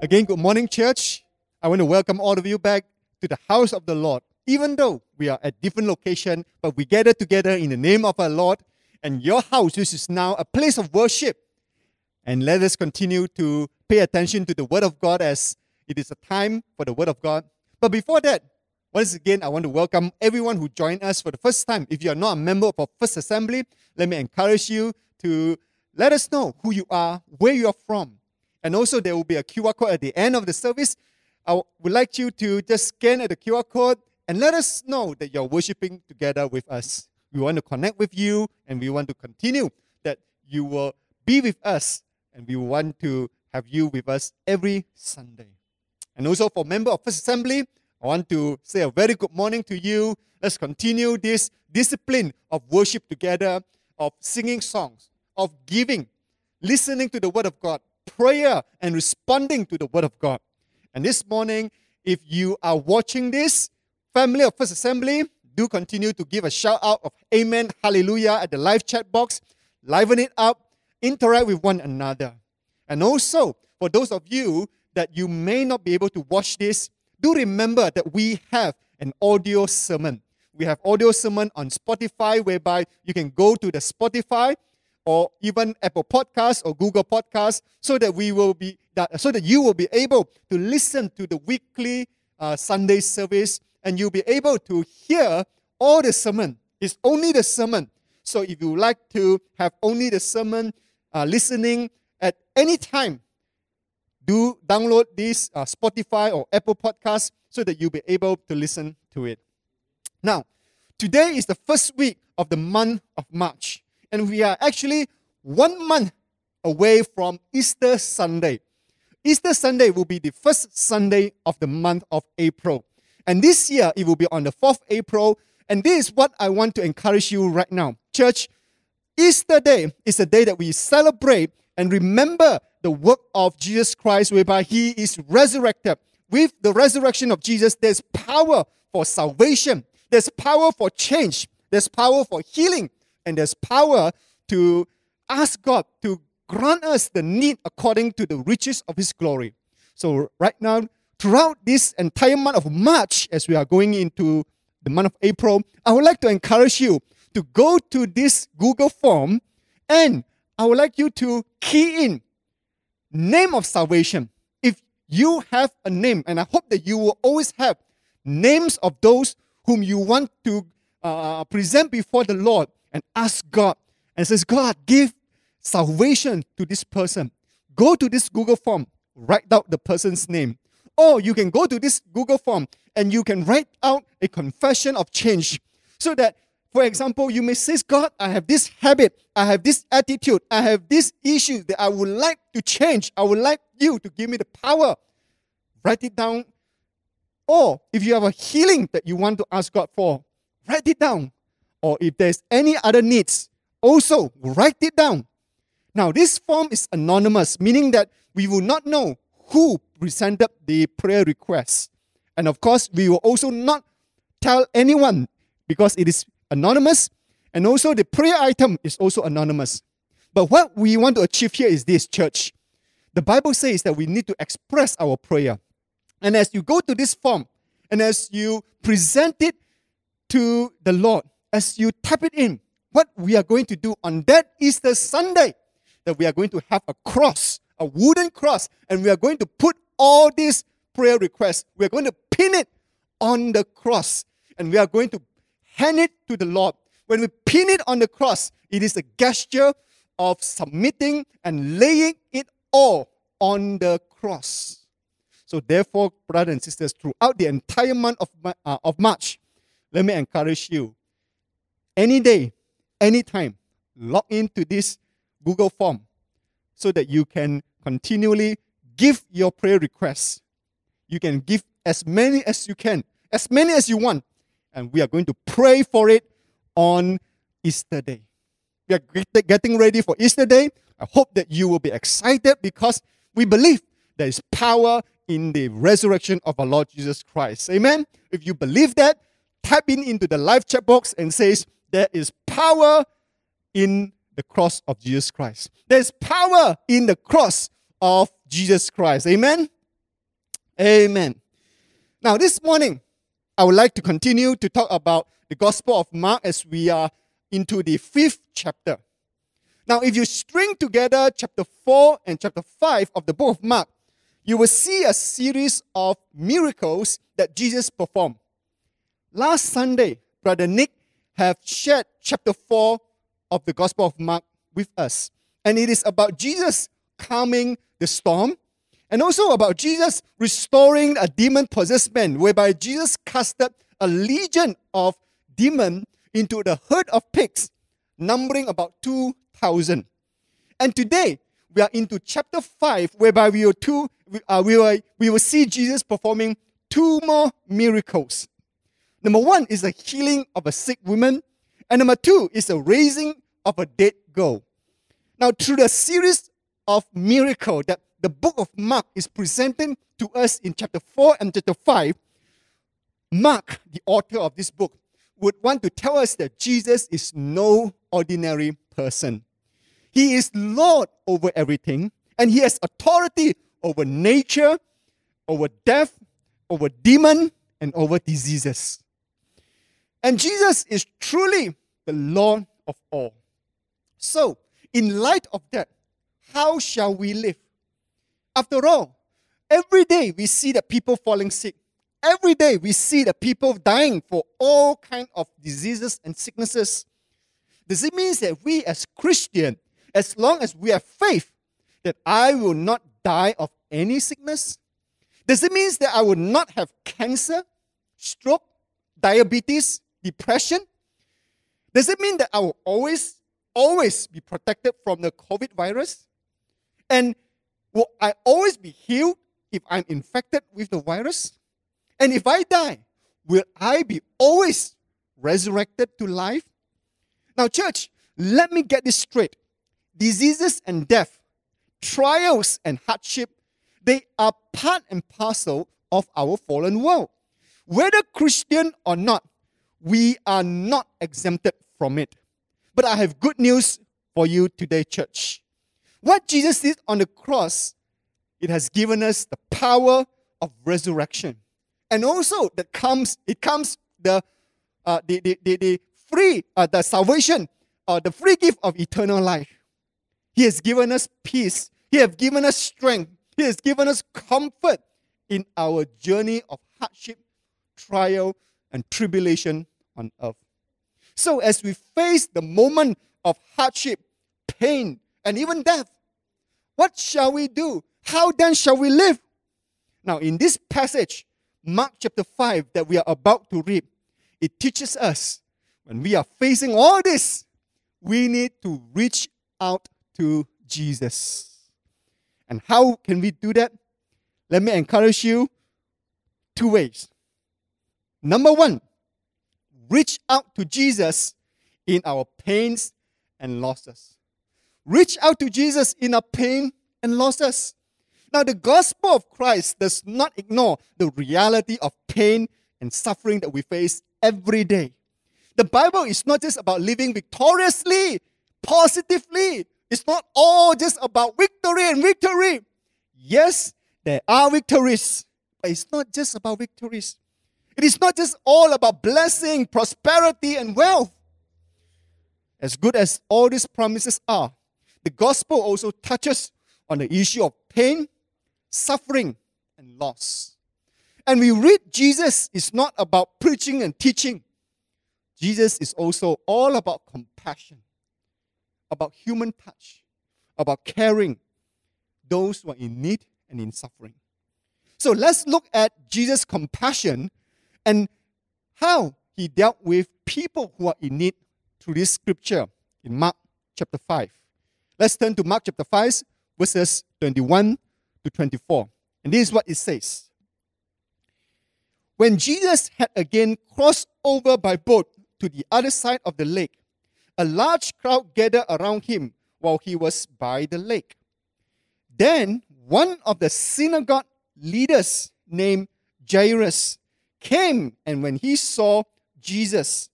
Again, good morning, church. I want to welcome all of you back to the house of the Lord. Even though we are at different location, but we gather together in the name of our Lord and your house, which is now a place of worship. And let us continue to pay attention to the Word of God as it is a time for the Word of God. But before that, once again, I want to welcome everyone who joined us for the first time. If you are not a member of our First Assembly, let me encourage you to let us know who you are, where you are from, and also, there will be a QR code at the end of the service. I would like you to just scan at the QR code and let us know that you're worshiping together with us. We want to connect with you and we want to continue that you will be with us and we want to have you with us every Sunday. And also for member of First Assembly, I want to say a very good morning to you. Let's continue this discipline of worship together, of singing songs, of giving, listening to the Word of God, prayer and responding to the Word of God. And this morning, if you are watching this, family of First Assembly, do continue to give a shout out of Amen, Hallelujah at the live chat box. Liven it up, interact with one another. And also, for those of you that you may not be able to watch this, do remember that we have an audio sermon. We have audio sermon on Spotify whereby you can go to the Spotify or even Apple Podcasts or Google Podcasts, so that we will be that, so that you will be able to listen to the weekly uh, Sunday service, and you'll be able to hear all the sermon. It's only the sermon. So if you like to have only the sermon uh, listening at any time, do download this uh, Spotify or Apple Podcast so that you'll be able to listen to it. Now, today is the first week of the month of March and we are actually one month away from Easter Sunday. Easter Sunday will be the first Sunday of the month of April. And this year, it will be on the 4th April. And this is what I want to encourage you right now. Church, Easter Day is a day that we celebrate and remember the work of Jesus Christ, whereby He is resurrected. With the resurrection of Jesus, there's power for salvation, there's power for change, there's power for healing, and there's power to ask God to grant us the need according to the riches of His glory. So, right now, throughout this entire month of March, as we are going into the month of April, I would like to encourage you to go to this Google form and I would like you to key in name of salvation. If you have a name, and I hope that you will always have names of those whom you want to uh, present before the Lord, and ask God and says, God, give salvation to this person. Go to this Google form, write out the person's name. Or you can go to this Google form and you can write out a confession of change so that, for example, you may say, God, I have this habit, I have this attitude, I have this issue that I would like to change. I would like you to give me the power. Write it down. Or if you have a healing that you want to ask God for, write it down or if there's any other needs, also write it down. Now, this form is anonymous, meaning that we will not know who presented the prayer request. And of course, we will also not tell anyone because it is anonymous. And also, the prayer item is also anonymous. But what we want to achieve here is this, church. The Bible says that we need to express our prayer. And as you go to this form, and as you present it to the Lord, as you tap it in, what we are going to do on that Easter Sunday, that we are going to have a cross, a wooden cross, and we are going to put all these prayer requests, we are going to pin it on the cross, and we are going to hand it to the Lord. When we pin it on the cross, it is a gesture of submitting and laying it all on the cross. So, therefore, brothers and sisters, throughout the entire month of, uh, of March, let me encourage you any day, anytime, log into this Google form so that you can continually give your prayer requests. You can give as many as you can, as many as you want, and we are going to pray for it on Easter Day. We are getting ready for Easter Day. I hope that you will be excited because we believe there is power in the resurrection of our Lord Jesus Christ. Amen. If you believe that, type in into the live chat box and says, there is power in the cross of Jesus Christ. There's power in the cross of Jesus Christ. Amen? Amen. Now, this morning, I would like to continue to talk about the Gospel of Mark as we are into the fifth chapter. Now, if you string together chapter 4 and chapter 5 of the book of Mark, you will see a series of miracles that Jesus performed. Last Sunday, Brother Nick have shared chapter 4 of the Gospel of Mark with us. And it is about Jesus calming the storm and also about Jesus restoring a demon possessed man, whereby Jesus casted a legion of demons into the herd of pigs, numbering about 2,000. And today, we are into chapter 5, whereby we will, two, uh, we, will, we will see Jesus performing two more miracles. Number one is the healing of a sick woman, and number two is the raising of a dead girl. Now, through the series of miracles that the book of Mark is presenting to us in chapter 4 and chapter 5, Mark, the author of this book, would want to tell us that Jesus is no ordinary person. He is Lord over everything, and he has authority over nature, over death, over demon, and over diseases. And Jesus is truly the Lord of all. So, in light of that, how shall we live? After all, every day we see the people falling sick. Every day we see the people dying for all kinds of diseases and sicknesses. Does it mean that we as Christians, as long as we have faith, that I will not die of any sickness? Does it mean that I will not have cancer, stroke, diabetes, depression? Does it mean that I will always, always be protected from the COVID virus? And will I always be healed if I'm infected with the virus? And if I die, will I be always resurrected to life? Now, church, let me get this straight. Diseases and death, trials and hardship, they are part and parcel of our fallen world. Whether Christian or not, we are not exempted from it. But I have good news for you today, church. What Jesus did on the cross, it has given us the power of resurrection. And also that comes, it comes the uh, the, the, the, the free, uh, the salvation, uh, the free gift of eternal life. He has given us peace. He has given us strength. He has given us comfort in our journey of hardship, trial, and tribulation on earth. So, as we face the moment of hardship, pain, and even death, what shall we do? How then shall we live? Now, in this passage, Mark chapter 5, that we are about to read, it teaches us when we are facing all this, we need to reach out to Jesus. And how can we do that? Let me encourage you two ways. Number one, reach out to Jesus in our pains and losses. Reach out to Jesus in our pain and losses. Now, the gospel of Christ does not ignore the reality of pain and suffering that we face every day. The Bible is not just about living victoriously, positively. It's not all just about victory and victory. Yes, there are victories, but it's not just about victories. It is not just all about blessing, prosperity, and wealth. As good as all these promises are, the gospel also touches on the issue of pain, suffering, and loss. And we read Jesus is not about preaching and teaching. Jesus is also all about compassion, about human touch, about caring those who are in need and in suffering. So let's look at Jesus' compassion and how he dealt with people who are in need through this scripture in Mark chapter 5. Let's turn to Mark chapter 5, verses 21 to 24. And this is what it says. When Jesus had again crossed over by boat to the other side of the lake, a large crowd gathered around him while he was by the lake. Then one of the synagogue leaders named Jairus came, and when he saw Jesus,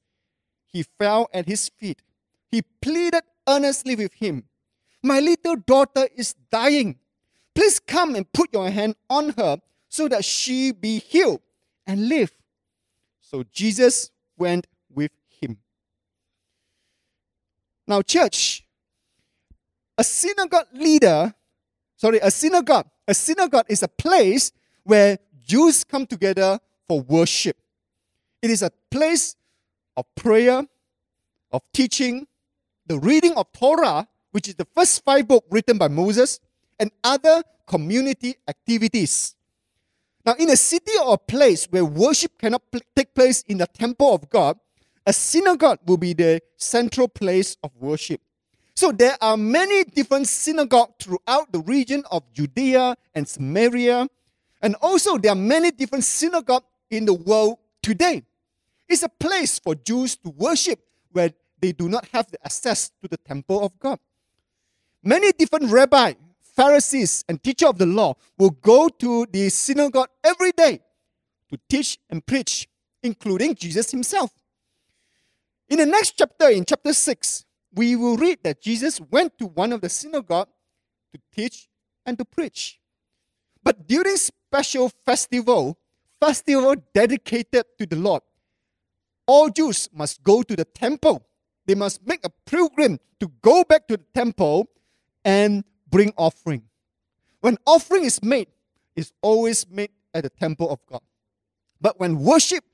he fell at his feet. He pleaded earnestly with him, My little daughter is dying. Please come and put your hand on her so that she be healed and live. So Jesus went with him. Now, church, a synagogue leader, sorry, a synagogue, a synagogue is a place where Jews come together for worship. It is a place of prayer, of teaching, the reading of Torah, which is the first five books written by Moses, and other community activities. Now, in a city or a place where worship cannot pl- take place in the temple of God, a synagogue will be the central place of worship. So there are many different synagogues throughout the region of Judea and Samaria, and also there are many different synagogues in the world today. It's a place for Jews to worship where they do not have the access to the temple of God. Many different rabbis, Pharisees, and teachers of the law will go to the synagogue every day to teach and preach, including Jesus himself. In the next chapter, in chapter 6, we will read that Jesus went to one of the synagogue to teach and to preach. But during special festival, festival dedicated to the Lord, all Jews must go to the temple. They must make a pilgrim to go back to the temple and bring offering. When offering is made, it's always made at the temple of God. But when worship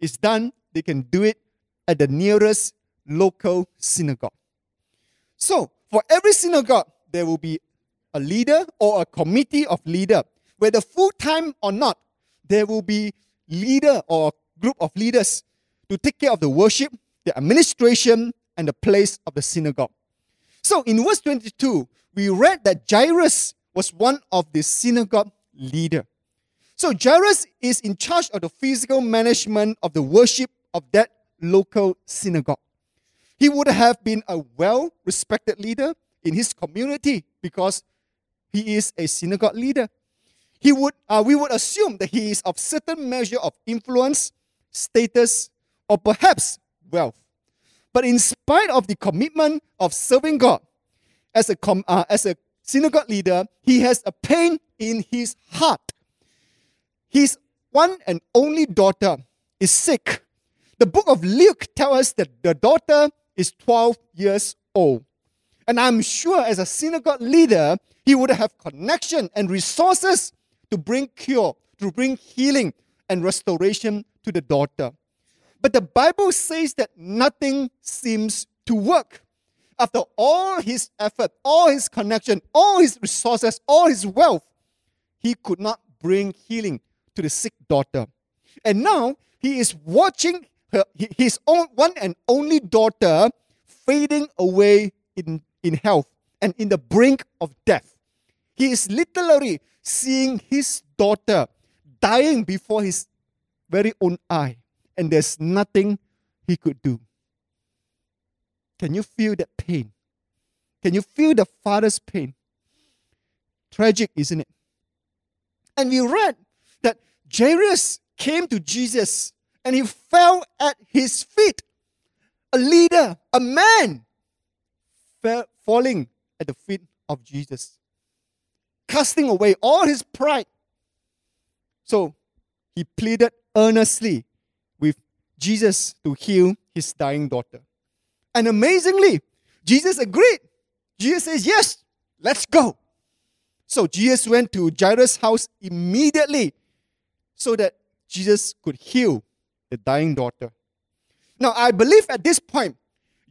is done, they can do it at the nearest local synagogue. So, for every synagogue, there will be a leader or a committee of leader. Whether full time or not, there will be leader or group of leaders to take care of the worship, the administration, and the place of the synagogue. So in verse 22, we read that Jairus was one of the synagogue leader. So Jairus is in charge of the physical management of the worship of that local synagogue. He would have been a well respected leader in his community because he is a synagogue leader. He would, uh, we would assume that he is of certain measure of influence, status, or perhaps wealth. But in spite of the commitment of serving God as a, com- uh, as a synagogue leader, he has a pain in his heart. His one and only daughter is sick. The book of Luke tells us that the daughter is 12 years old. And I'm sure as a synagogue leader, he would have connection and resources to bring cure, to bring healing and restoration to the daughter. But the Bible says that nothing seems to work. After all his effort, all his connection, all his resources, all his wealth, he could not bring healing to the sick daughter. And now he is watching her, his own one and only daughter fading away in, in health and in the brink of death. He is literally seeing his daughter dying before his very own eye and there's nothing he could do. Can you feel that pain? Can you feel the father's pain? Tragic, isn't it? And we read that Jairus came to Jesus and he fell at his feet. A leader, a man, fell, falling at the feet of Jesus, casting away all his pride. So he pleaded earnestly with Jesus to heal his dying daughter. And amazingly, Jesus agreed. Jesus says, Yes, let's go. So Jesus went to Jairus' house immediately so that Jesus could heal the dying daughter. Now, I believe at this point,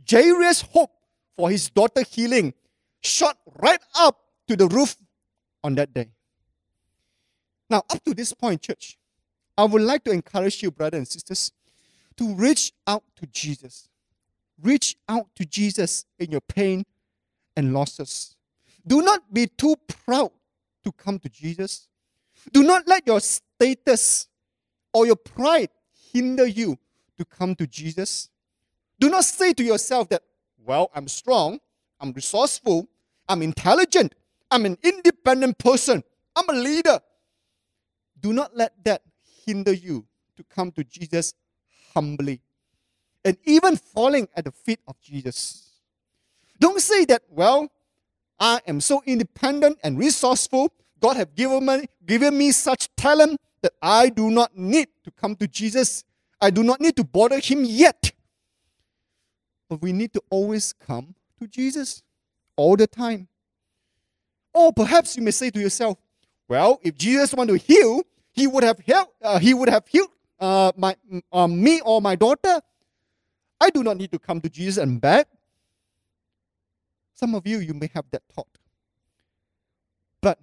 Jairus' hope for his daughter healing shot right up to the roof on that day. Now, up to this point, church, I would like to encourage you, brothers and sisters, to reach out to Jesus. Reach out to Jesus in your pain and losses. Do not be too proud to come to Jesus. Do not let your status or your pride hinder you to come to Jesus. Do not say to yourself that, well, I'm strong, I'm resourceful, I'm intelligent, I'm an independent person, I'm a leader. Do not let that hinder you to come to Jesus humbly and even falling at the feet of Jesus. Don't say that, well, I am so independent and resourceful. God have given me, given me such talent that I do not need to come to Jesus. I do not need to bother him yet. But we need to always come to Jesus all the time. Or perhaps you may say to yourself, well, if Jesus want to heal, he would have helped, uh, he would have healed uh, my, uh, me or my daughter. I do not need to come to Jesus and beg. Some of you, you may have that thought. But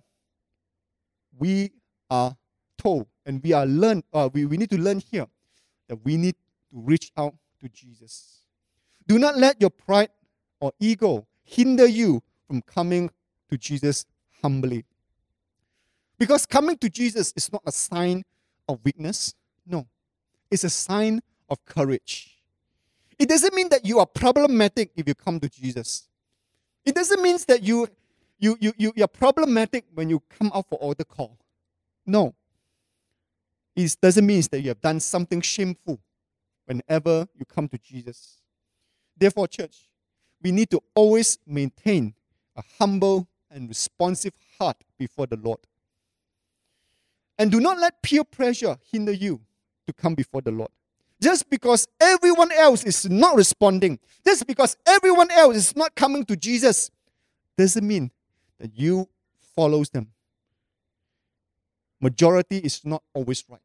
we are told and we are learned, uh, we, we need to learn here that we need to reach out to Jesus. Do not let your pride or ego hinder you from coming to Jesus humbly. Because coming to Jesus is not a sign of weakness. No, it's a sign of courage. It doesn't mean that you are problematic if you come to Jesus. It doesn't mean that you, you, you, you, you're problematic when you come out for altar call. No. It doesn't mean that you have done something shameful whenever you come to Jesus. Therefore, church, we need to always maintain a humble and responsive heart before the Lord. And do not let peer pressure hinder you to come before the Lord. Just because everyone else is not responding, just because everyone else is not coming to Jesus, doesn't mean that you follows them. Majority is not always right.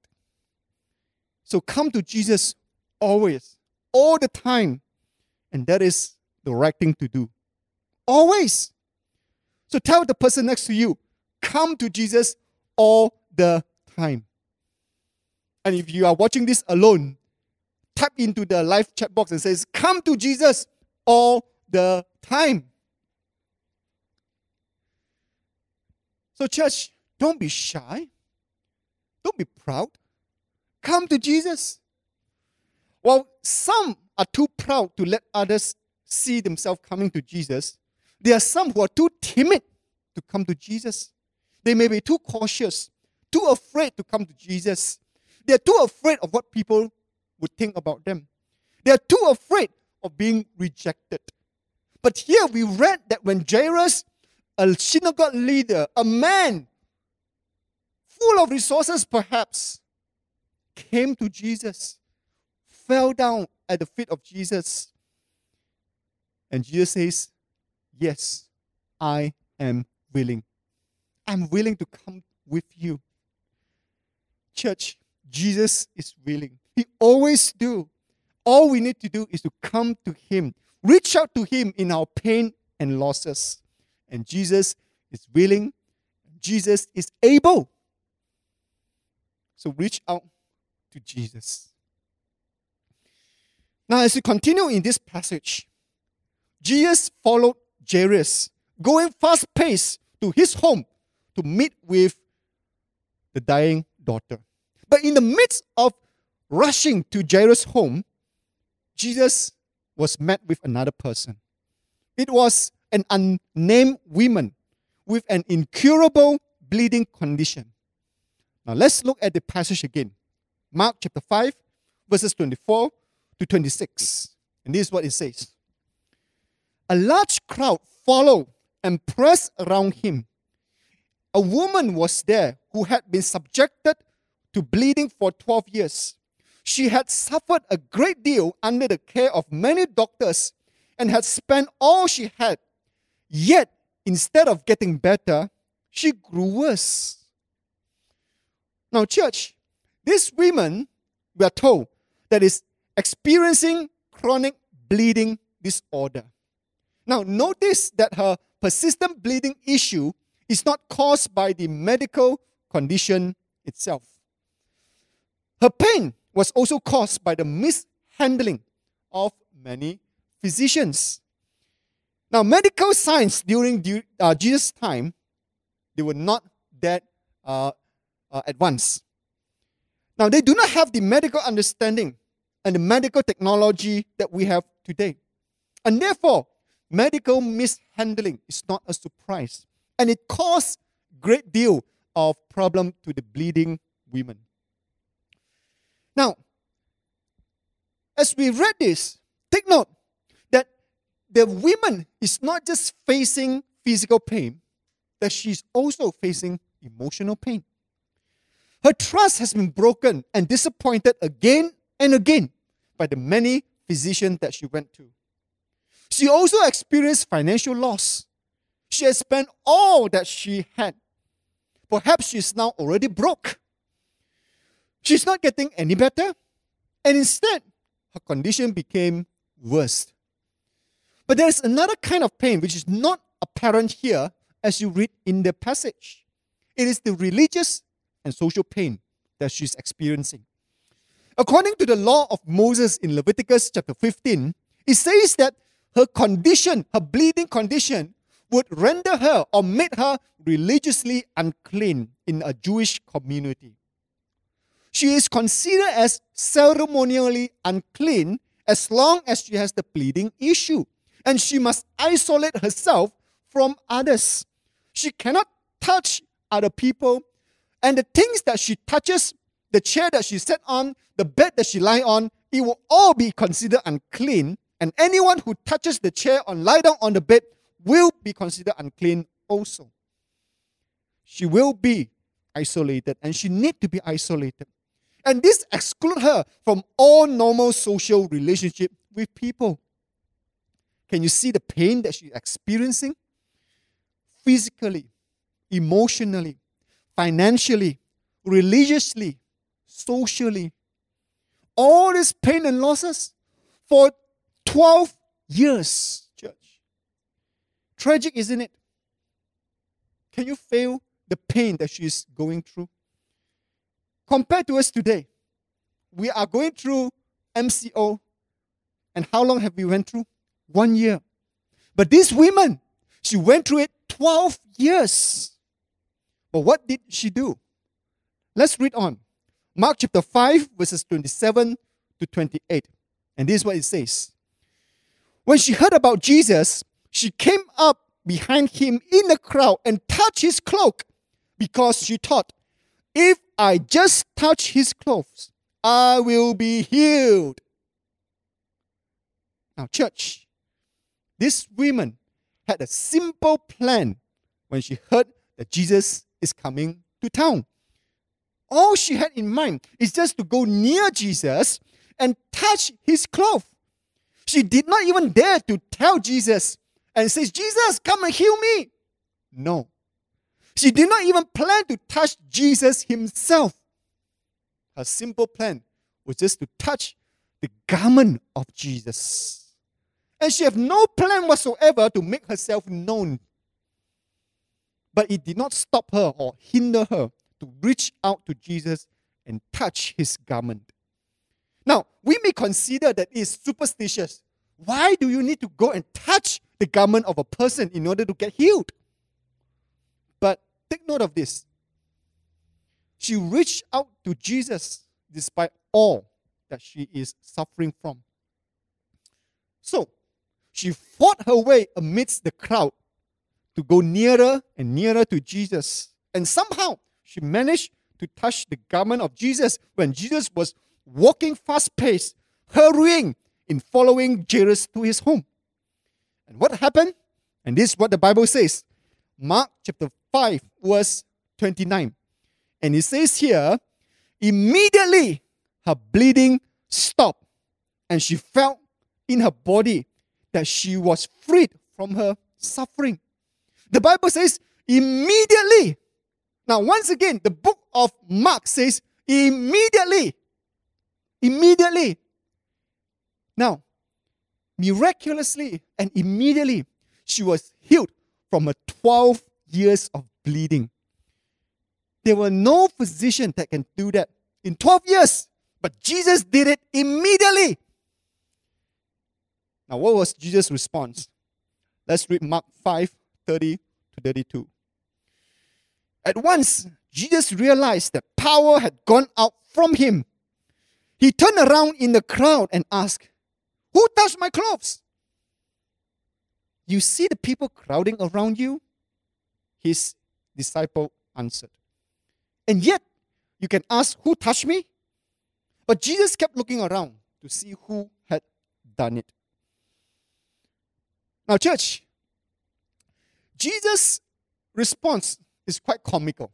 So come to Jesus always, all the time. And that is the right thing to do. Always. So tell the person next to you, come to Jesus all the time. And if you are watching this alone, tap into the live chat box and says, Come to Jesus all the time. So, church, don't be shy. Don't be proud. Come to Jesus. While some are too proud to let others see themselves coming to Jesus, there are some who are too timid to come to Jesus. They may be too cautious, too afraid to come to Jesus. They're too afraid of what people would think about them. They're too afraid of being rejected. But here we read that when Jairus, a synagogue leader, a man full of resources perhaps, came to Jesus, fell down at the feet of Jesus, and Jesus says, Yes, I am willing. I'm willing to come with you. Church, Jesus is willing. He always do. All we need to do is to come to him. Reach out to him in our pain and losses. And Jesus is willing. Jesus is able. So reach out to Jesus. Now, as we continue in this passage, Jesus followed Jairus, going fast pace to his home to meet with the dying daughter. But in the midst of rushing to Jairus' home, Jesus was met with another person. It was an unnamed woman with an incurable bleeding condition. Now let's look at the passage again. Mark chapter 5, verses 24 to 26. And this is what it says A large crowd followed and pressed around him. A woman was there who had been subjected to bleeding for 12 years. She had suffered a great deal under the care of many doctors and had spent all she had. Yet, instead of getting better, she grew worse. Now, church, this woman, we are told, that is experiencing chronic bleeding disorder. Now, notice that her persistent bleeding issue is not caused by the medical condition itself. Her pain was also caused by the mishandling of many physicians. Now, medical science during uh, Jesus' time, they were not that uh, uh, advanced. Now, they do not have the medical understanding and the medical technology that we have today. And therefore, medical mishandling is not a surprise. And it caused great deal of problem to the bleeding women. Now, as we read this, take note that the woman is not just facing physical pain, that she's also facing emotional pain. Her trust has been broken and disappointed again and again by the many physicians that she went to. She also experienced financial loss. She has spent all that she had. Perhaps she's now already broke. She's not getting any better, and instead, her condition became worse. But there's another kind of pain which is not apparent here as you read in the passage. It is the religious and social pain that she's experiencing. According to the law of Moses in Leviticus chapter 15, it says that her condition, her bleeding condition, would render her or make her religiously unclean in a Jewish community. She is considered as ceremonially unclean as long as she has the bleeding issue, and she must isolate herself from others. She cannot touch other people, and the things that she touches, the chair that she sat on, the bed that she lie on, it will all be considered unclean. And anyone who touches the chair or lie down on the bed will be considered unclean also. She will be isolated, and she need to be isolated. And this exclude her from all normal social relationship with people. Can you see the pain that she's experiencing? Physically, emotionally, financially, religiously, socially. All this pain and losses for 12 years, church. Tragic, isn't it? Can you feel the pain that she's going through? Compared to us today, we are going through MCO. And how long have we went through? One year. But this woman, she went through it 12 years. But what did she do? Let's read on. Mark chapter 5, verses 27 to 28. And this is what it says. When she heard about Jesus, she came up behind him in the crowd and touched his cloak because she thought, if I just touch his clothes, I will be healed. Now, church, this woman had a simple plan when she heard that Jesus is coming to town. All she had in mind is just to go near Jesus and touch his cloth. She did not even dare to tell Jesus and says, Jesus, come and heal me. No. She did not even plan to touch Jesus himself. Her simple plan was just to touch the garment of Jesus. And she had no plan whatsoever to make herself known. But it did not stop her or hinder her to reach out to Jesus and touch his garment. Now, we may consider that it is superstitious. Why do you need to go and touch the garment of a person in order to get healed? But take note of this. She reached out to Jesus despite all that she is suffering from. So, she fought her way amidst the crowd to go nearer and nearer to Jesus. And somehow, she managed to touch the garment of Jesus when Jesus was walking fast paced, hurrying in following Jairus to his home. And what happened? And this is what the Bible says. Mark chapter 5, verse 29. And it says here, immediately her bleeding stopped, and she felt in her body that she was freed from her suffering. The Bible says, immediately. Now, once again, the book of Mark says, immediately. Immediately. Now, miraculously and immediately, she was healed from her 12 years of bleeding. There were no physician that can do that in 12 years, but Jesus did it immediately. Now, what was Jesus' response? Let's read Mark 5 30 to 32. At once, Jesus realized that power had gone out from him. He turned around in the crowd and asked, Who touched my clothes? You see the people crowding around you? His disciple answered. And yet, you can ask, Who touched me? But Jesus kept looking around to see who had done it. Now, church, Jesus' response is quite comical.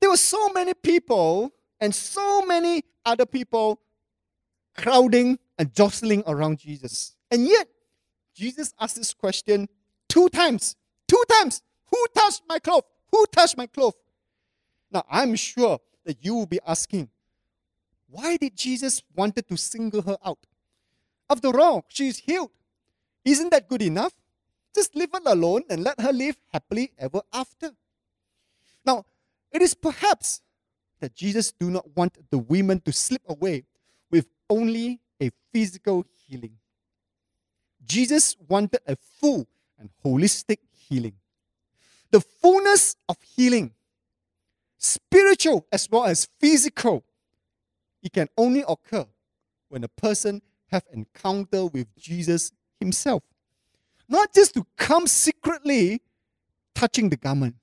There were so many people and so many other people crowding and jostling around Jesus. And yet, Jesus asked this question two times. Two times. Who touched my cloth? Who touched my cloth? Now, I'm sure that you will be asking, why did Jesus wanted to single her out? After all, she is healed. Isn't that good enough? Just leave her alone and let her live happily ever after. Now, it is perhaps that Jesus do not want the women to slip away with only a physical healing. Jesus wanted a full and holistic healing. The fullness of healing, spiritual as well as physical, it can only occur when a person have encounter with Jesus himself. Not just to come secretly touching the garment,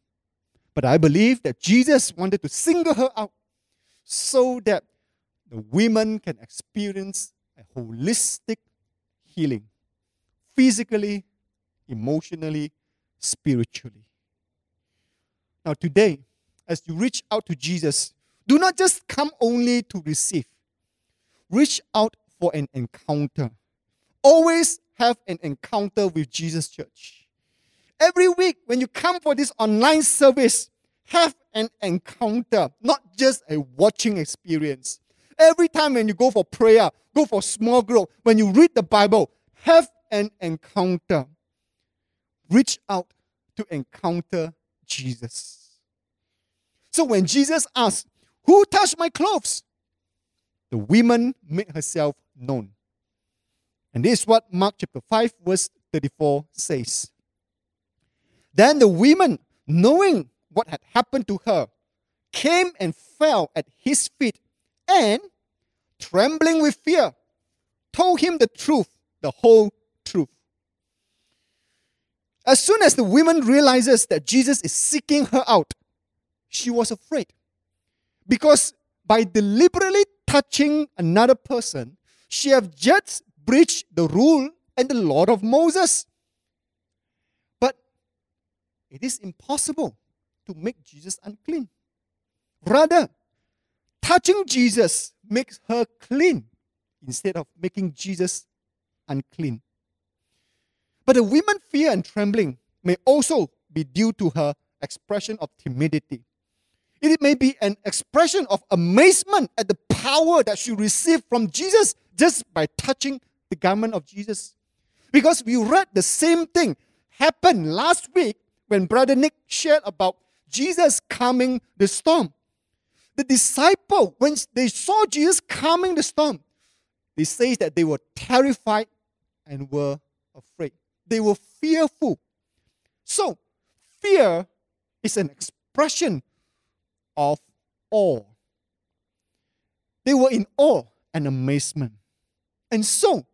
but I believe that Jesus wanted to single her out so that the women can experience a holistic healing physically, emotionally, spiritually. Now, today, as you reach out to Jesus, do not just come only to receive, reach out for an encounter. Always have an encounter with Jesus Church. Every week, when you come for this online service, have an encounter, not just a watching experience. Every time when you go for prayer, go for small group, when you read the Bible, have an encounter. Reach out to encounter Jesus. So when Jesus asked, Who touched my clothes? The woman made herself known. And this is what Mark chapter 5, verse 34 says. Then the women, knowing what had happened to her, came and fell at his feet and, trembling with fear, told him the truth, the whole truth. As soon as the woman realizes that Jesus is seeking her out, she was afraid. Because by deliberately touching another person, she have just breached the rule and the law of Moses. It is impossible to make Jesus unclean. Rather, touching Jesus makes her clean instead of making Jesus unclean. But the woman's fear and trembling may also be due to her expression of timidity. It may be an expression of amazement at the power that she received from Jesus just by touching the garment of Jesus. Because we read the same thing happened last week when Brother Nick shared about Jesus calming the storm. The disciple, when they saw Jesus calming the storm, they say that they were terrified and were afraid. They were fearful. So, fear is an expression of awe. They were in awe and amazement. And so,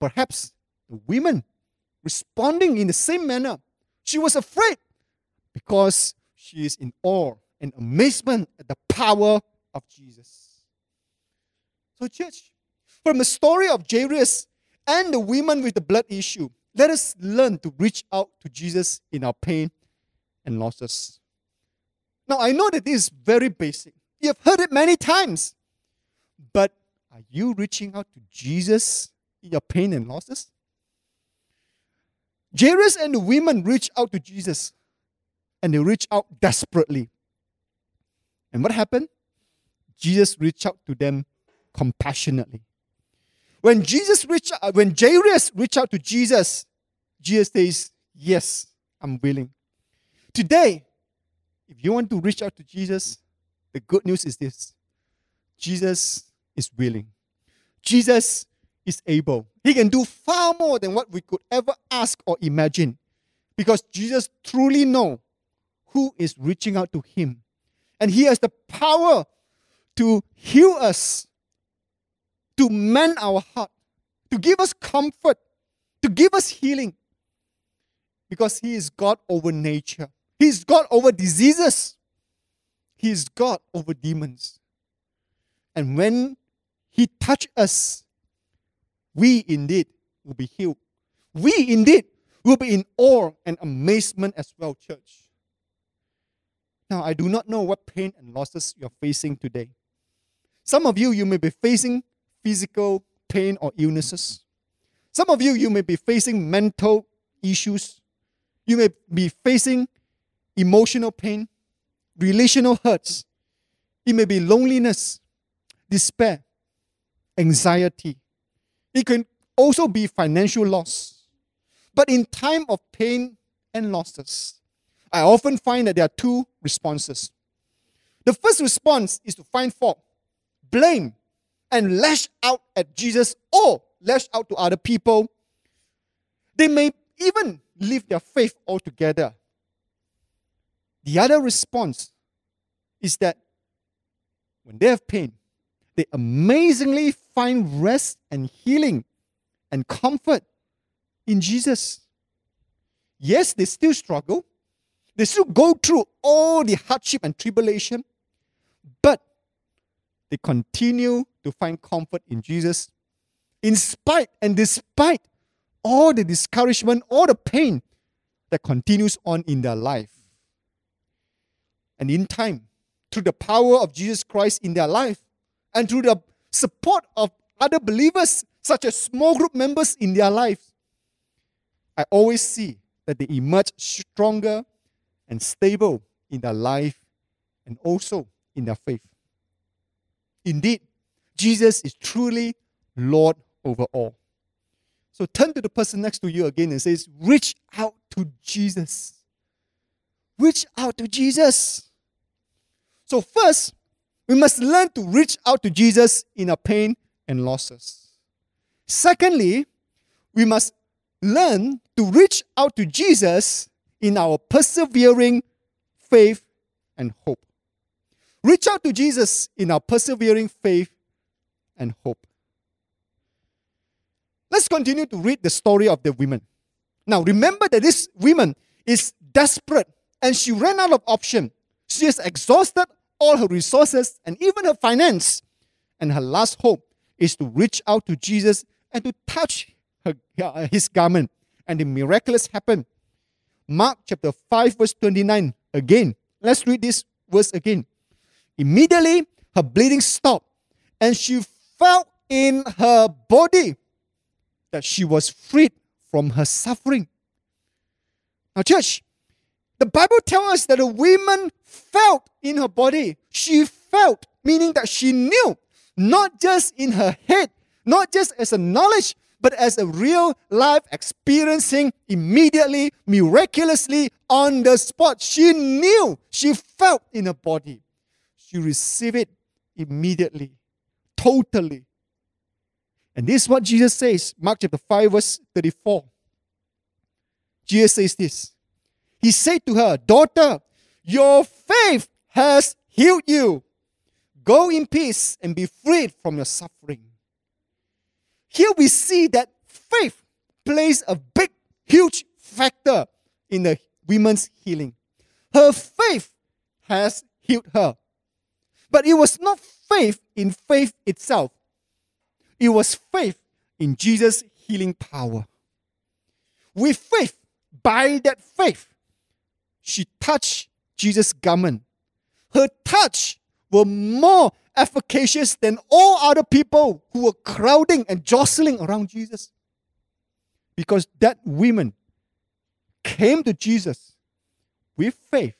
perhaps the women responding in the same manner, she was afraid because she is in awe and amazement at the power of Jesus. So, church, from the story of Jairus and the woman with the blood issue, let us learn to reach out to Jesus in our pain and losses. Now, I know that this is very basic. You have heard it many times. But are you reaching out to Jesus in your pain and losses? Jairus and the women reach out to Jesus and they reach out desperately. And what happened? Jesus reached out to them compassionately. When Jesus reached when Jairus reached out to Jesus, Jesus says, Yes, I'm willing. Today, if you want to reach out to Jesus, the good news is this Jesus is willing. Jesus is able. He can do far more than what we could ever ask or imagine because Jesus truly knows who is reaching out to him. And he has the power to heal us, to mend our heart, to give us comfort, to give us healing. Because he is God over nature. He is God over diseases. He is God over demons. And when he touch us, we indeed will be healed. we indeed will be in awe and amazement as well, church. Now, I do not know what pain and losses you're facing today. Some of you, you may be facing physical pain or illnesses. Some of you, you may be facing mental issues. You may be facing emotional pain, relational hurts. It may be loneliness, despair, anxiety. It can also be financial loss. But in time of pain and losses, I often find that there are two responses. The first response is to find fault, blame, and lash out at Jesus or lash out to other people. They may even leave their faith altogether. The other response is that when they have pain, they amazingly find rest and healing and comfort in Jesus. Yes, they still struggle. They still go through all the hardship and tribulation, but they continue to find comfort in Jesus in spite and despite all the discouragement, all the pain that continues on in their life. And in time, through the power of Jesus Christ in their life and through the support of other believers, such as small group members in their lives, I always see that they emerge stronger and stable in their life and also in their faith. Indeed, Jesus is truly Lord over all. So turn to the person next to you again and says, reach out to Jesus. Reach out to Jesus. So first, we must learn to reach out to Jesus in our pain and losses. Secondly, we must learn to reach out to Jesus in our persevering faith and hope. Reach out to Jesus in our persevering faith and hope. Let's continue to read the story of the women. Now, remember that this woman is desperate and she ran out of option. She has exhausted all her resources and even her finance. And her last hope is to reach out to Jesus and to touch her, uh, his garment. And the miraculous happened. Mark chapter 5, verse 29. Again, let's read this verse again. Immediately, her bleeding stopped, and she felt in her body that she was freed from her suffering. Now, church, the Bible tells us that a woman felt in her body. She felt, meaning that she knew, not just in her head, not just as a knowledge, but as a real life experiencing immediately, miraculously on the spot. She knew, she felt in her body. She received it immediately, totally. And this is what Jesus says, Mark chapter 5, verse 34. Jesus says this. He said to her, Daughter, your faith has healed you. Go in peace and be freed from your suffering. Here we see that faith plays a big, huge factor in the woman's healing. Her faith has healed her. But it was not faith in faith itself, it was faith in Jesus' healing power. With faith, by that faith, she touched Jesus' garment. Her touch were more efficacious than all other people who were crowding and jostling around Jesus. Because that woman came to Jesus with faith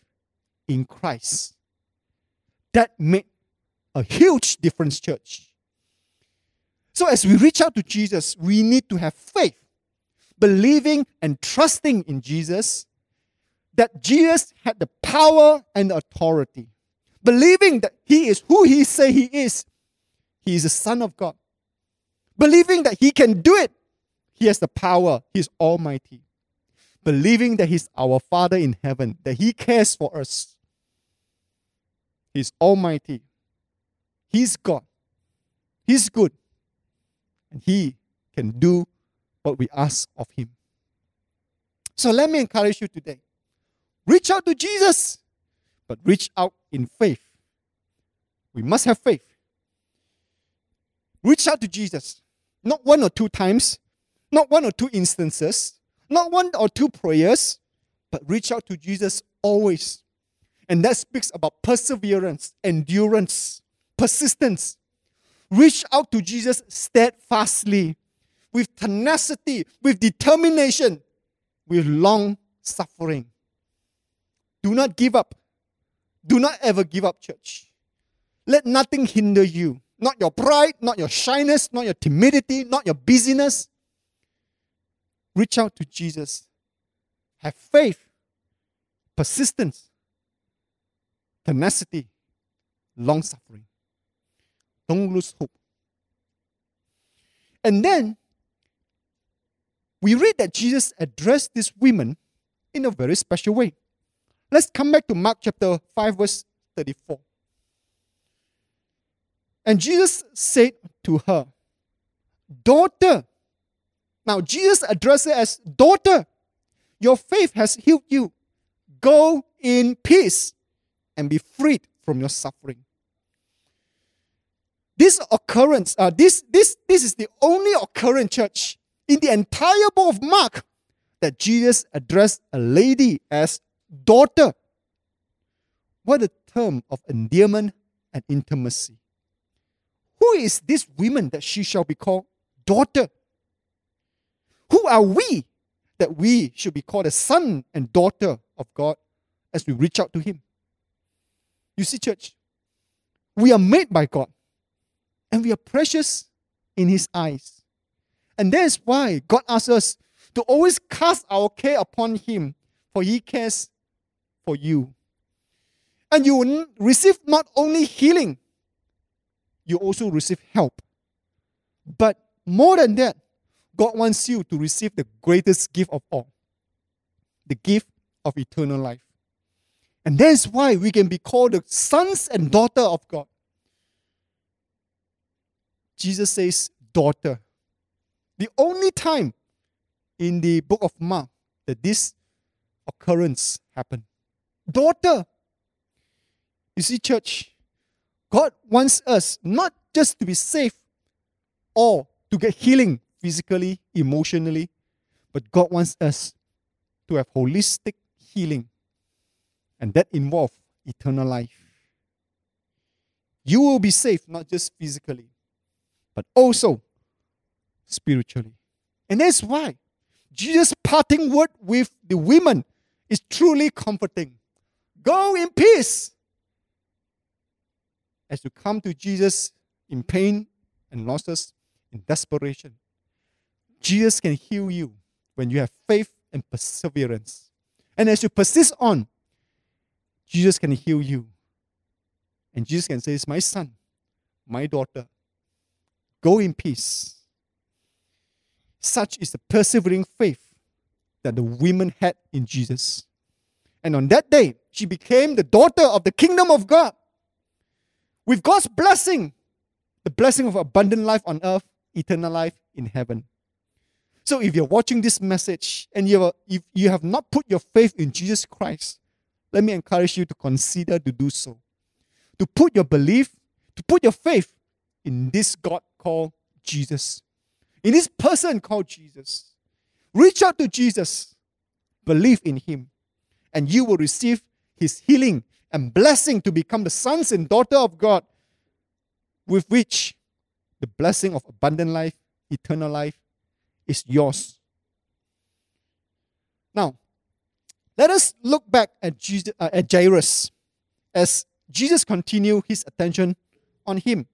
in Christ. That made a huge difference, church. So, as we reach out to Jesus, we need to have faith, believing and trusting in Jesus that Jesus had the power and the authority, believing that he is who he say he is. He is the Son of God. Believing that he can do it. He has the power. He is almighty. Believing that he's our Father in heaven, that he cares for us. He's almighty. He's God. He's good and He can do what we ask of Him. So let me encourage you today. Reach out to Jesus, but reach out in faith. We must have faith. Reach out to Jesus, not one or two times, not one or two instances, not one or two prayers, but reach out to Jesus always. And that speaks about perseverance, endurance, persistence. Reach out to Jesus steadfastly, with tenacity, with determination, with long suffering. Do not give up. Do not ever give up, church. Let nothing hinder you. Not your pride, not your shyness, not your timidity, not your busyness. Reach out to Jesus. Have faith, persistence, tenacity, long suffering. Don't lose hope. And then we read that Jesus addressed these women in a very special way. Let's come back to Mark chapter 5, verse 34. And Jesus said to her, Daughter. Now, Jesus addressed her as daughter. Your faith has healed you. Go in peace and be freed from your suffering. This occurrence, uh, this, this, this is the only occurrence, church, in the entire book of Mark that Jesus addressed a lady as daughter. What a term of endearment and intimacy. Who is this woman that she shall be called daughter? Who are we that we should be called a son and daughter of God as we reach out to Him? You see, church, we are made by God and we are precious in His eyes. And that is why God asks us to always cast our care upon Him, for He cares for you. And you will receive not only healing, you also receive help. But more than that, God wants you to receive the greatest gift of all the gift of eternal life. And that's why we can be called the sons and daughter of God. Jesus says, daughter. The only time in the book of Mark that this occurrence happened. Daughter. You see, church, God wants us not just to be safe or to get healing physically, emotionally, but God wants us to have holistic healing. And that involves eternal life. You will be safe not just physically, but also spiritually. And that's why Jesus' parting word with the women is truly comforting. Go in peace. As you come to Jesus in pain and losses, in desperation, Jesus can heal you when you have faith and perseverance. And as you persist on, Jesus can heal you. And Jesus can say, It's my son, my daughter. Go in peace. Such is the persevering faith that the women had in Jesus. And on that day, she became the daughter of the kingdom of God. With God's blessing, the blessing of abundant life on earth, eternal life in heaven. So if you're watching this message and you have, if you have not put your faith in Jesus Christ, let me encourage you to consider to do so. To put your belief, to put your faith in this God called Jesus, in this person called Jesus. Reach out to Jesus, believe in Him, and you will receive His healing and blessing to become the sons and daughter of God, with which the blessing of abundant life, eternal life, is yours. Now, let us look back at, Jesus, uh, at Jairus as Jesus continued his attention on him.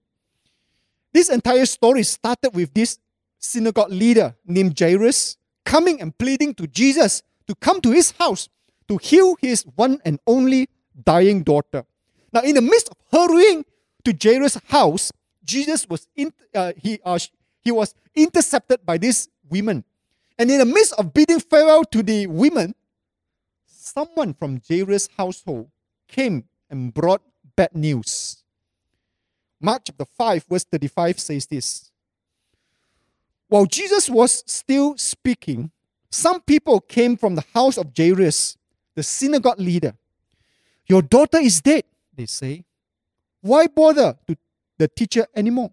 This entire story started with this synagogue leader named Jairus coming and pleading to Jesus to come to his house to heal his one and only dying daughter. Now, in the midst of hurrying to Jairus' house, Jesus was in, uh, he, uh, he was intercepted by these women. And in the midst of bidding farewell to the women, someone from Jairus' household came and brought bad news. Mark chapter 5, verse 35 says this While Jesus was still speaking, some people came from the house of Jairus, the synagogue leader. Your daughter is dead, they say. Why bother to the teacher anymore?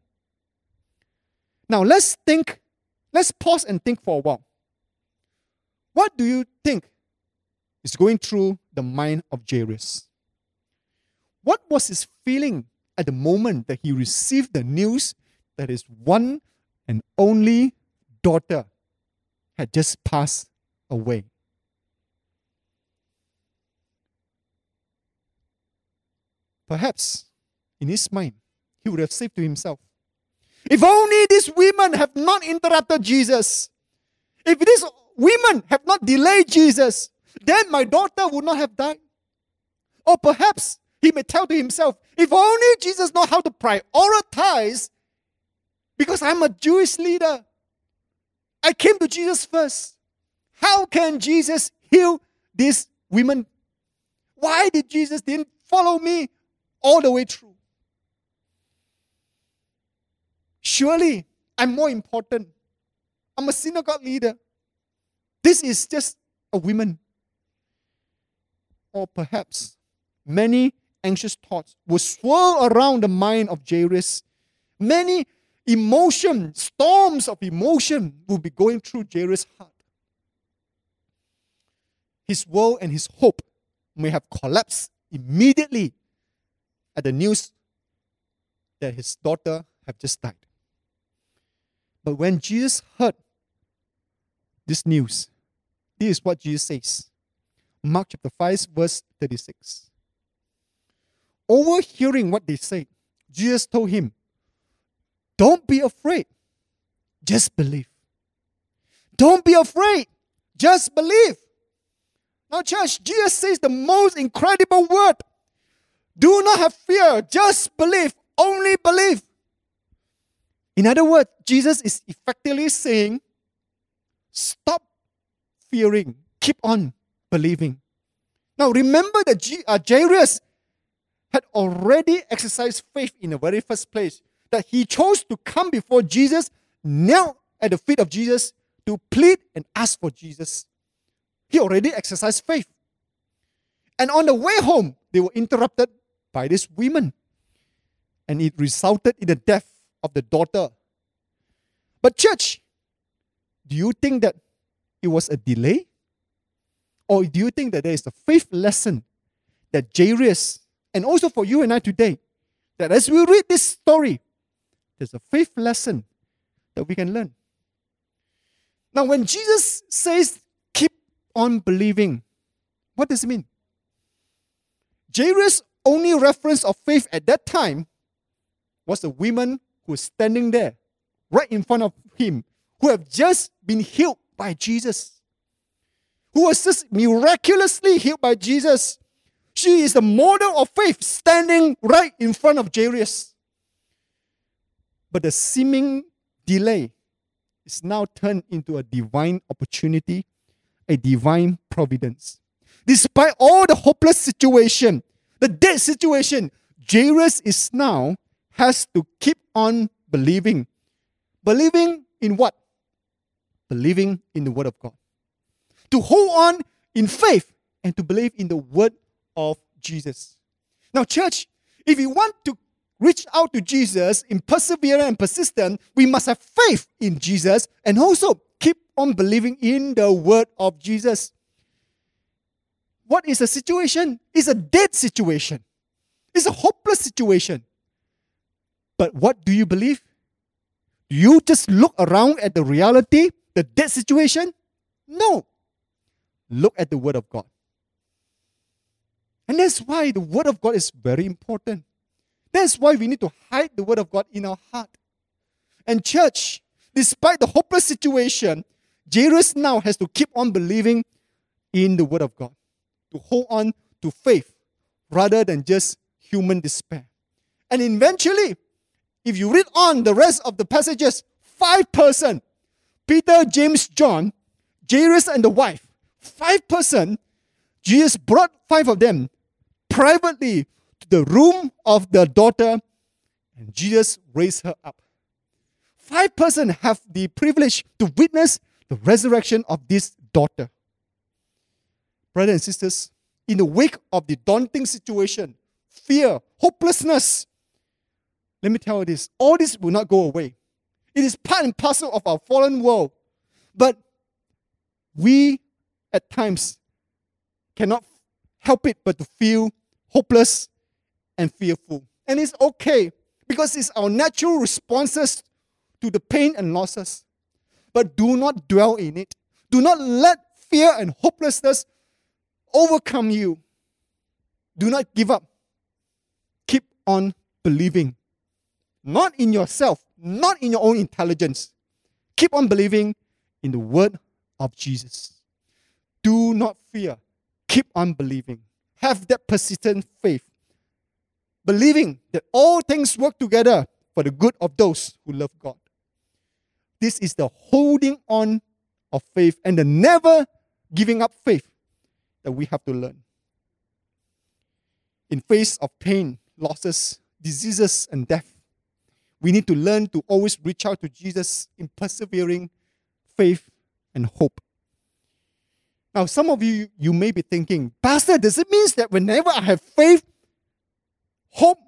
Now let's think let's pause and think for a while. What do you think is going through the mind of Jairus? What was his feeling at the moment that he received the news that his one and only daughter had just passed away? Perhaps in his mind, he would have said to himself, If only these women have not interrupted Jesus, if these women have not delayed Jesus, then my daughter would not have died. Or perhaps he may tell to himself, if only Jesus knows how to prioritize, because I'm a Jewish leader. I came to Jesus first. How can Jesus heal these women? Why did Jesus didn't follow me all the way through? Surely I'm more important. I'm a synagogue leader. This is just a woman. Or perhaps many anxious thoughts will swirl around the mind of Jairus. Many emotion, storms of emotion will be going through Jairus' heart. His world and his hope may have collapsed immediately at the news that his daughter had just died. But when Jesus heard this news, this is what Jesus says. Mark chapter 5, verse 36. Overhearing what they said, Jesus told him, Don't be afraid, just believe. Don't be afraid, just believe. Now, church, Jesus says the most incredible word. Do not have fear, just believe, only believe. In other words, Jesus is effectively saying, Stop fearing, keep on believing. Now, remember that uh, Jairus had already exercised faith in the very first place, that he chose to come before Jesus, knelt at the feet of Jesus to plead and ask for Jesus. He already exercised faith. And on the way home, they were interrupted by these women. And it resulted in the death of the daughter. But, church, do you think that it was a delay? Or do you think that there is a faith lesson that Jairus, and also for you and I today, that as we read this story, there's a faith lesson that we can learn? Now, when Jesus says, keep on believing, what does it mean? Jairus' only reference of faith at that time was the woman who standing there right in front of him, who have just been healed by Jesus, who was just miraculously healed by Jesus. She is the model of faith standing right in front of Jairus. But the seeming delay is now turned into a divine opportunity, a divine providence. Despite all the hopeless situation, the dead situation, Jairus is now has to keep on believing. Believing in what? Believing in the Word of God. To hold on in faith and to believe in the Word of Jesus. Now, church, if we want to reach out to Jesus in perseverance and persistence, we must have faith in Jesus and also keep on believing in the Word of Jesus. What is the situation? It's a dead situation. It's a hopeless situation. But what do you believe? Do you just look around at the reality, the dead situation? No. Look at the Word of God. And that's why the Word of God is very important. That's why we need to hide the Word of God in our heart. And, church, despite the hopeless situation, Jairus now has to keep on believing in the Word of God, to hold on to faith rather than just human despair. And eventually, if you read on the rest of the passages, five person, Peter, James, John, Jairus and the wife, five person, Jesus brought five of them privately to the room of the daughter, and Jesus raised her up. Five person have the privilege to witness the resurrection of this daughter. Brothers and sisters, in the wake of the daunting situation, fear, hopelessness, let me tell you this all this will not go away. It is part and parcel of our fallen world. But we, at times, cannot help it but to feel hopeless and fearful. And it's okay because it's our natural responses to the pain and losses. But do not dwell in it. Do not let fear and hopelessness overcome you. Do not give up. Keep on believing. Not in yourself, not in your own intelligence. Keep on believing in the word of Jesus. Do not fear. Keep on believing. Have that persistent faith. Believing that all things work together for the good of those who love God. This is the holding on of faith and the never giving up faith that we have to learn. In face of pain, losses, diseases, and death, we need to learn to always reach out to Jesus in persevering faith and hope. Now, some of you, you may be thinking, Pastor, does it mean that whenever I have faith, hope,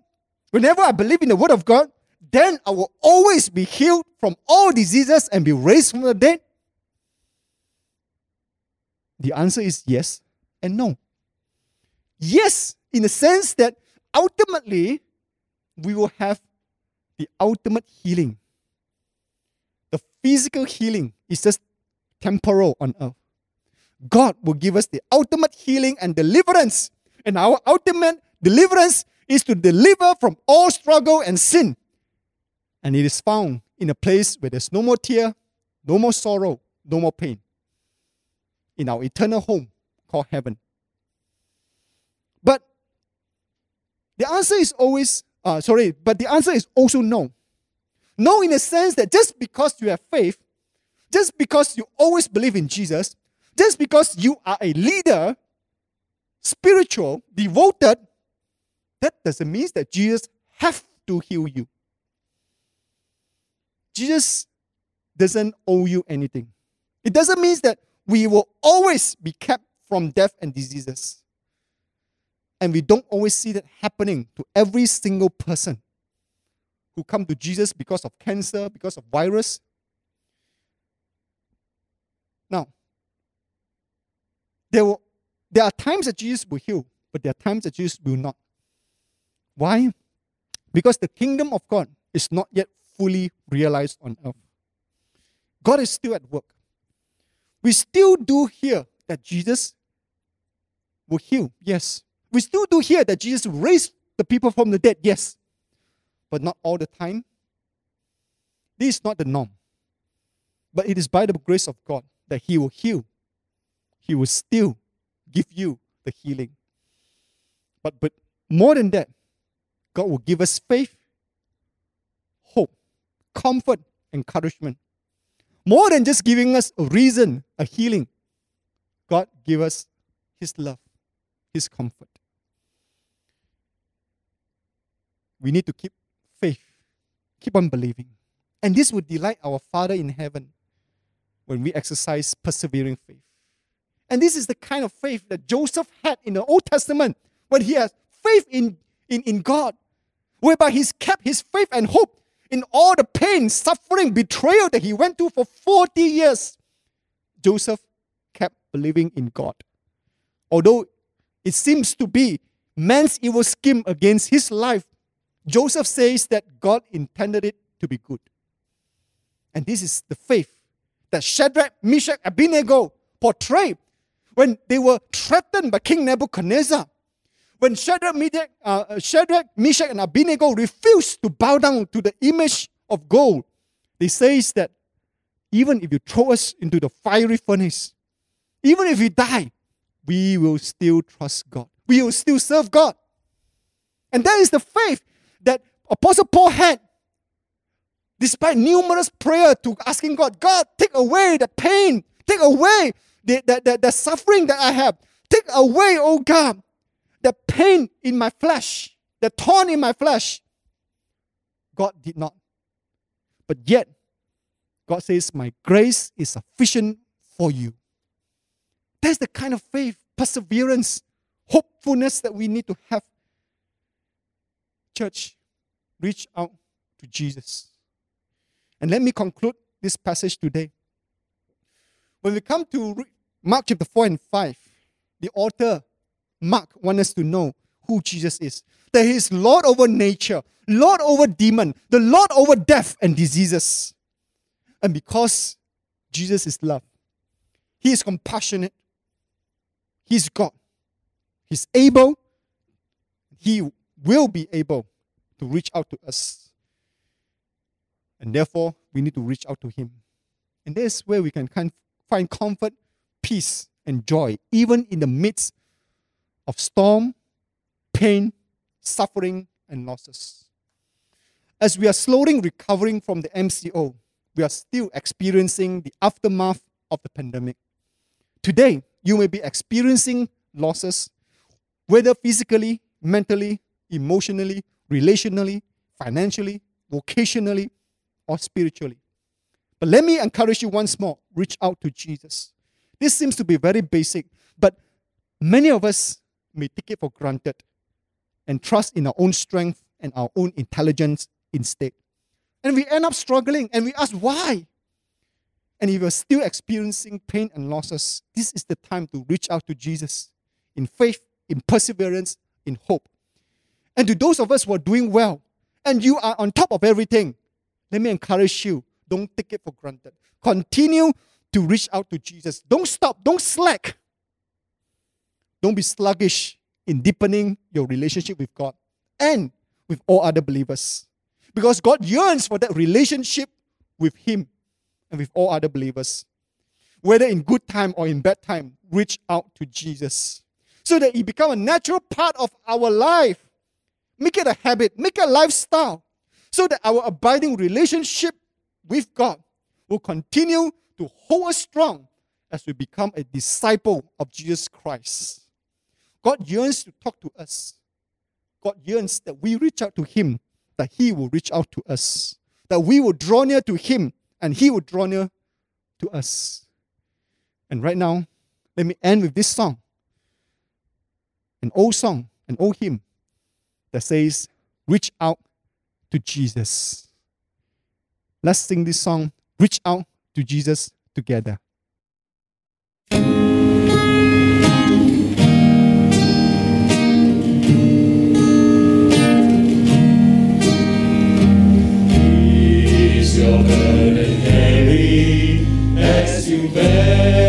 whenever I believe in the Word of God, then I will always be healed from all diseases and be raised from the dead? The answer is yes and no. Yes, in the sense that ultimately we will have the ultimate healing. The physical healing is just temporal on earth. God will give us the ultimate healing and deliverance. And our ultimate deliverance is to deliver from all struggle and sin. And it is found in a place where there's no more tear, no more sorrow, no more pain. In our eternal home called heaven. But the answer is always, uh, sorry, but the answer is also no. No, in the sense that just because you have faith, just because you always believe in Jesus, just because you are a leader, spiritual, devoted, that doesn't mean that Jesus have to heal you. Jesus doesn't owe you anything. It doesn't mean that we will always be kept from death and diseases. And we don't always see that happening to every single person who come to Jesus because of cancer, because of virus. Now, there, there are times that Jesus will heal, but there are times that Jesus will not. Why? Because the kingdom of God is not yet fully realized on earth. God is still at work. We still do hear that Jesus will heal, yes. We still do hear that Jesus raised the people from the dead, yes. But not all the time. This is not the norm. But it is by the grace of God that He will heal. He will still give you the healing. But, but more than that, God will give us faith, hope, comfort, encouragement. More than just giving us a reason, a healing, God give us His love, His comfort. We need to keep faith, keep on believing. And this would delight our Father in heaven when we exercise persevering faith. And this is the kind of faith that Joseph had in the Old Testament when he has faith in, in, in God, whereby he's kept his faith and hope in all the pain, suffering, betrayal that he went through for 40 years. Joseph kept believing in God. Although it seems to be man's evil scheme against his life, Joseph says that God intended it to be good. And this is the faith that Shadrach, Meshach, Abednego portrayed when they were threatened by King Nebuchadnezzar. When Shadrach, Meshach, uh, uh, Shadrach, Meshach, and Abednego refused to bow down to the image of gold, they says that even if you throw us into the fiery furnace, even if we die, we will still trust God. We will still serve God. And that is the faith that Apostle Paul had. Despite numerous prayer to asking God, God, take away the pain, take away the, the, the, the suffering that I have. Take away, oh God, the pain in my flesh, the thorn in my flesh. God did not. But yet, God says, My grace is sufficient for you. That's the kind of faith, perseverance, hopefulness that we need to have. Church, reach out to Jesus. And let me conclude this passage today. When we come to Mark chapter 4 and 5, the author, Mark, wants us to know who Jesus is. That he is Lord over nature, Lord over demon, the Lord over death and diseases. And because Jesus is love, he is compassionate, he's God, he's able, he will be able to reach out to us. And therefore, we need to reach out to him. And that's where we can find comfort, peace, and joy, even in the midst of storm, pain, suffering, and losses. As we are slowly recovering from the MCO, we are still experiencing the aftermath of the pandemic. Today, you may be experiencing losses, whether physically, mentally, emotionally, relationally, financially, vocationally, or spiritually. But let me encourage you once more reach out to Jesus. This seems to be very basic, but many of us may take it for granted and trust in our own strength and our own intelligence instead. And we end up struggling and we ask why. And if you're still experiencing pain and losses, this is the time to reach out to Jesus in faith, in perseverance, in hope. And to those of us who are doing well and you are on top of everything, let me encourage you don't take it for granted. Continue to reach out to Jesus. Don't stop, don't slack. Don't be sluggish in deepening your relationship with God and with all other believers. Because God yearns for that relationship with Him and with all other believers. Whether in good time or in bad time, reach out to Jesus so that it become a natural part of our life. Make it a habit, make it a lifestyle, so that our abiding relationship with God will continue to hold us strong as we become a disciple of Jesus Christ. God yearns to talk to us. God yearns that we reach out to Him, that He will reach out to us, that we will draw near to Him, and He will draw near to us. And right now, let me end with this song an old song, an old hymn that says, Reach out to Jesus. Let's sing this song, Reach Out to Jesus, together. your as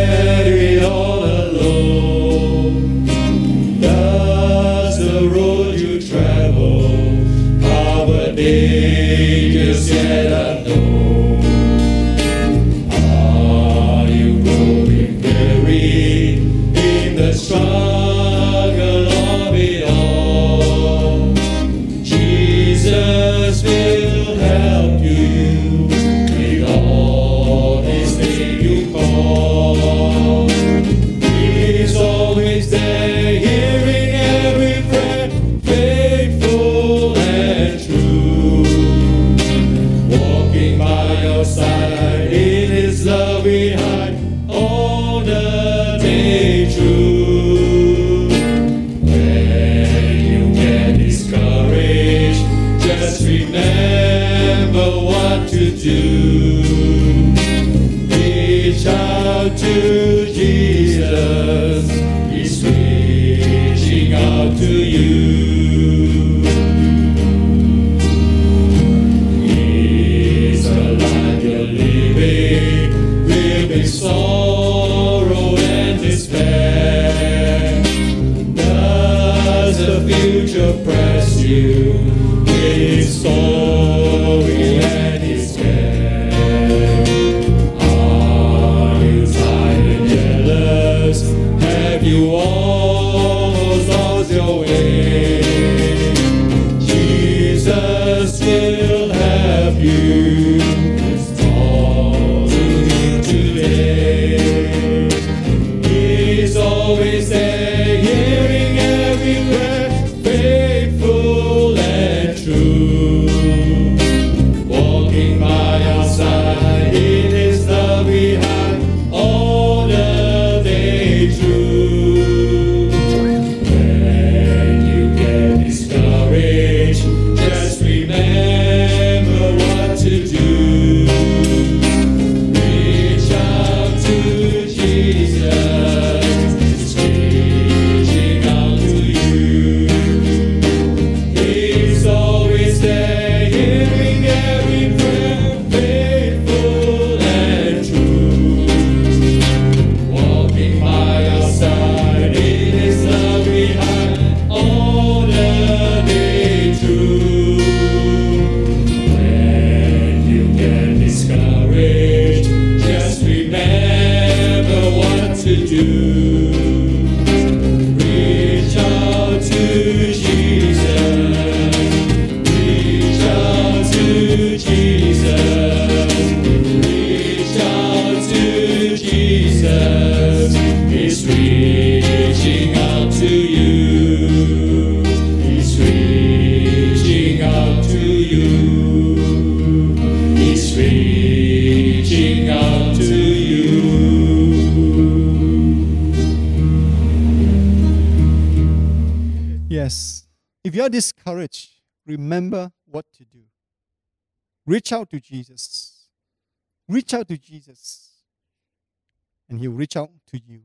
If you're discouraged, remember what to do. Reach out to Jesus. Reach out to Jesus. And He'll reach out to you.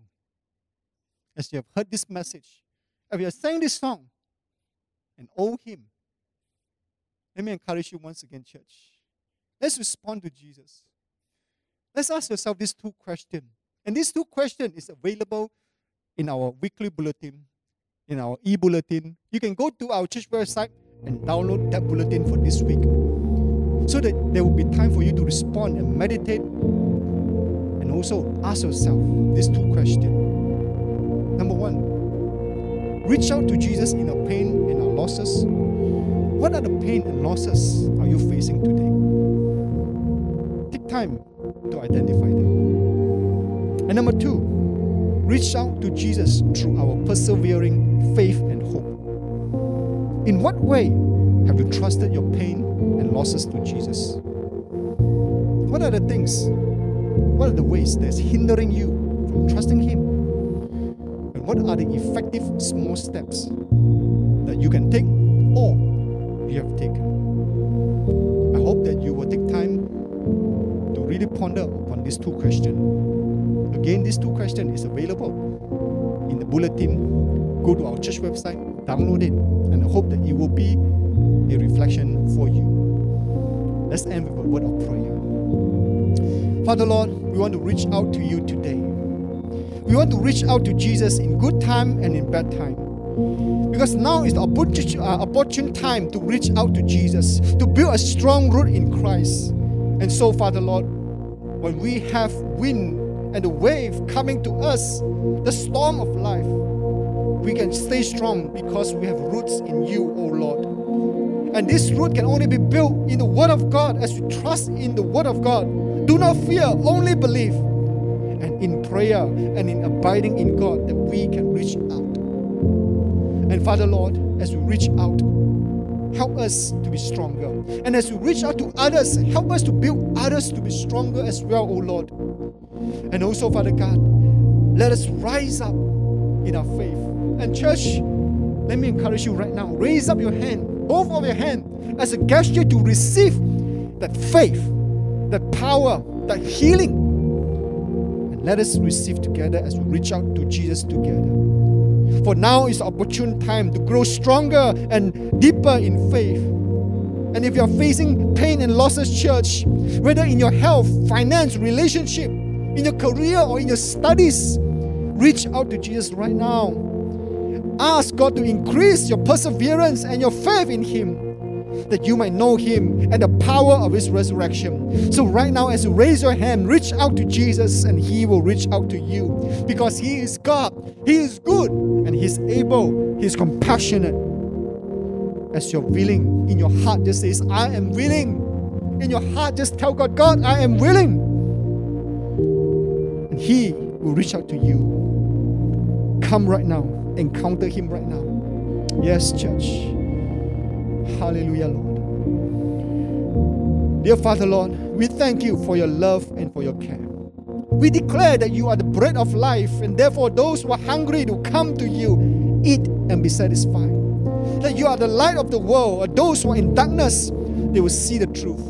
As you have heard this message, as you are sang this song and owe Him, let me encourage you once again, church. Let's respond to Jesus. Let's ask yourself these two questions. And these two questions is available in our weekly bulletin, in our e-bulletin. You can go to our church website and download that bulletin for this week. So that there will be time for you to respond and meditate and also ask yourself these two questions. Number one, reach out to Jesus in our pain and our losses. What are the pain and losses are you facing today? Take time to identify them. And number two, reach out to Jesus through our persevering faith and hope. In what way have you trusted your pain and losses to Jesus? What are the things, what are the ways that's hindering you from trusting Him? And what are the effective small steps that you can take or you have taken? I hope that you will take time to really ponder upon these two questions. Again, these two questions is available in the bulletin. Go to our church website, download it, and I hope that it will be a reflection for you. Let's end with a word of prayer. Father Lord, we want to reach out to you today. We want to reach out to Jesus in good time and in bad time. Because now is the opportune, uh, opportune time to reach out to Jesus, to build a strong root in Christ. And so, Father Lord, when we have wind and the wave coming to us, the storm of life, we can stay strong because we have roots in you, O Lord. And this root can only be built in the Word of God as we trust in the Word of God. Do not fear, only believe. And in prayer and in abiding in God, that we can reach out. And Father Lord, as we reach out, help us to be stronger. And as we reach out to others, help us to build others to be stronger as well, O Lord. And also, Father God, let us rise up in our faith. And church, let me encourage you right now. Raise up your hand, both of your hand, as a gesture to receive that faith, that power, that healing. And let us receive together as we reach out to Jesus together. For now is opportune time to grow stronger and deeper in faith. And if you're facing pain and losses, church, whether in your health, finance, relationship, in your career, or in your studies, reach out to Jesus right now. Ask God to increase your perseverance and your faith in Him that you might know Him and the power of His resurrection. So, right now, as you raise your hand, reach out to Jesus and He will reach out to you because He is God, He is good, and He's able, He's compassionate. As you're willing in your heart, just says, I am willing. In your heart, just tell God, God, I am willing. And He will reach out to you. Come right now, encounter Him right now. Yes, church. Hallelujah, Lord. Dear Father, Lord, we thank you for your love and for your care. We declare that you are the bread of life, and therefore those who are hungry to come to you, eat and be satisfied. That you are the light of the world, and those who are in darkness, they will see the truth.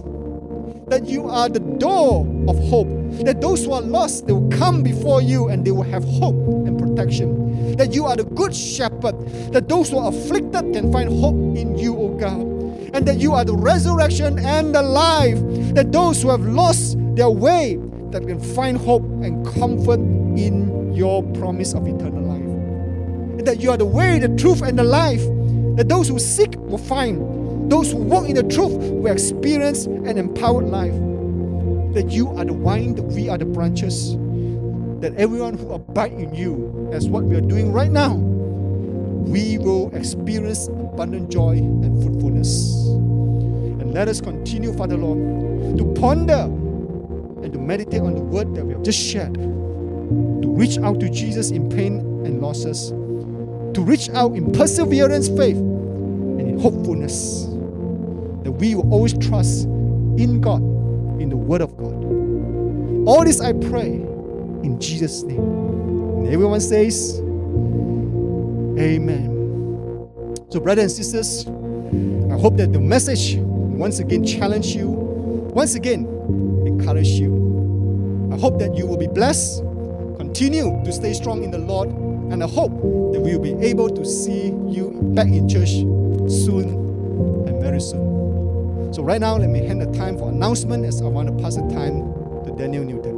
That you are the door of hope, that those who are lost, they will come before you and they will have hope and protection. That you are the good shepherd, that those who are afflicted can find hope in you, O God. And that you are the resurrection and the life, that those who have lost their way, that can find hope and comfort in your promise of eternal life. And that you are the way, the truth, and the life, that those who seek will find. Those who walk in the truth will experience an empowered life. That you are the vine, that we are the branches. That everyone who abide in you, as what we are doing right now, we will experience abundant joy and fruitfulness. And let us continue, Father Lord, to ponder and to meditate on the word that we have just shared, to reach out to Jesus in pain and losses, to reach out in perseverance, faith, and in hopefulness, that we will always trust in God, in the Word of God. All this I pray in Jesus' name. And everyone says, Amen. So, brothers and sisters, I hope that the message once again challenge you, once again encourage you. I hope that you will be blessed, continue to stay strong in the Lord, and I hope that we will be able to see you back in church soon and very soon. So right now, let me hand the time for announcement as I want to pass the time to Daniel Newton.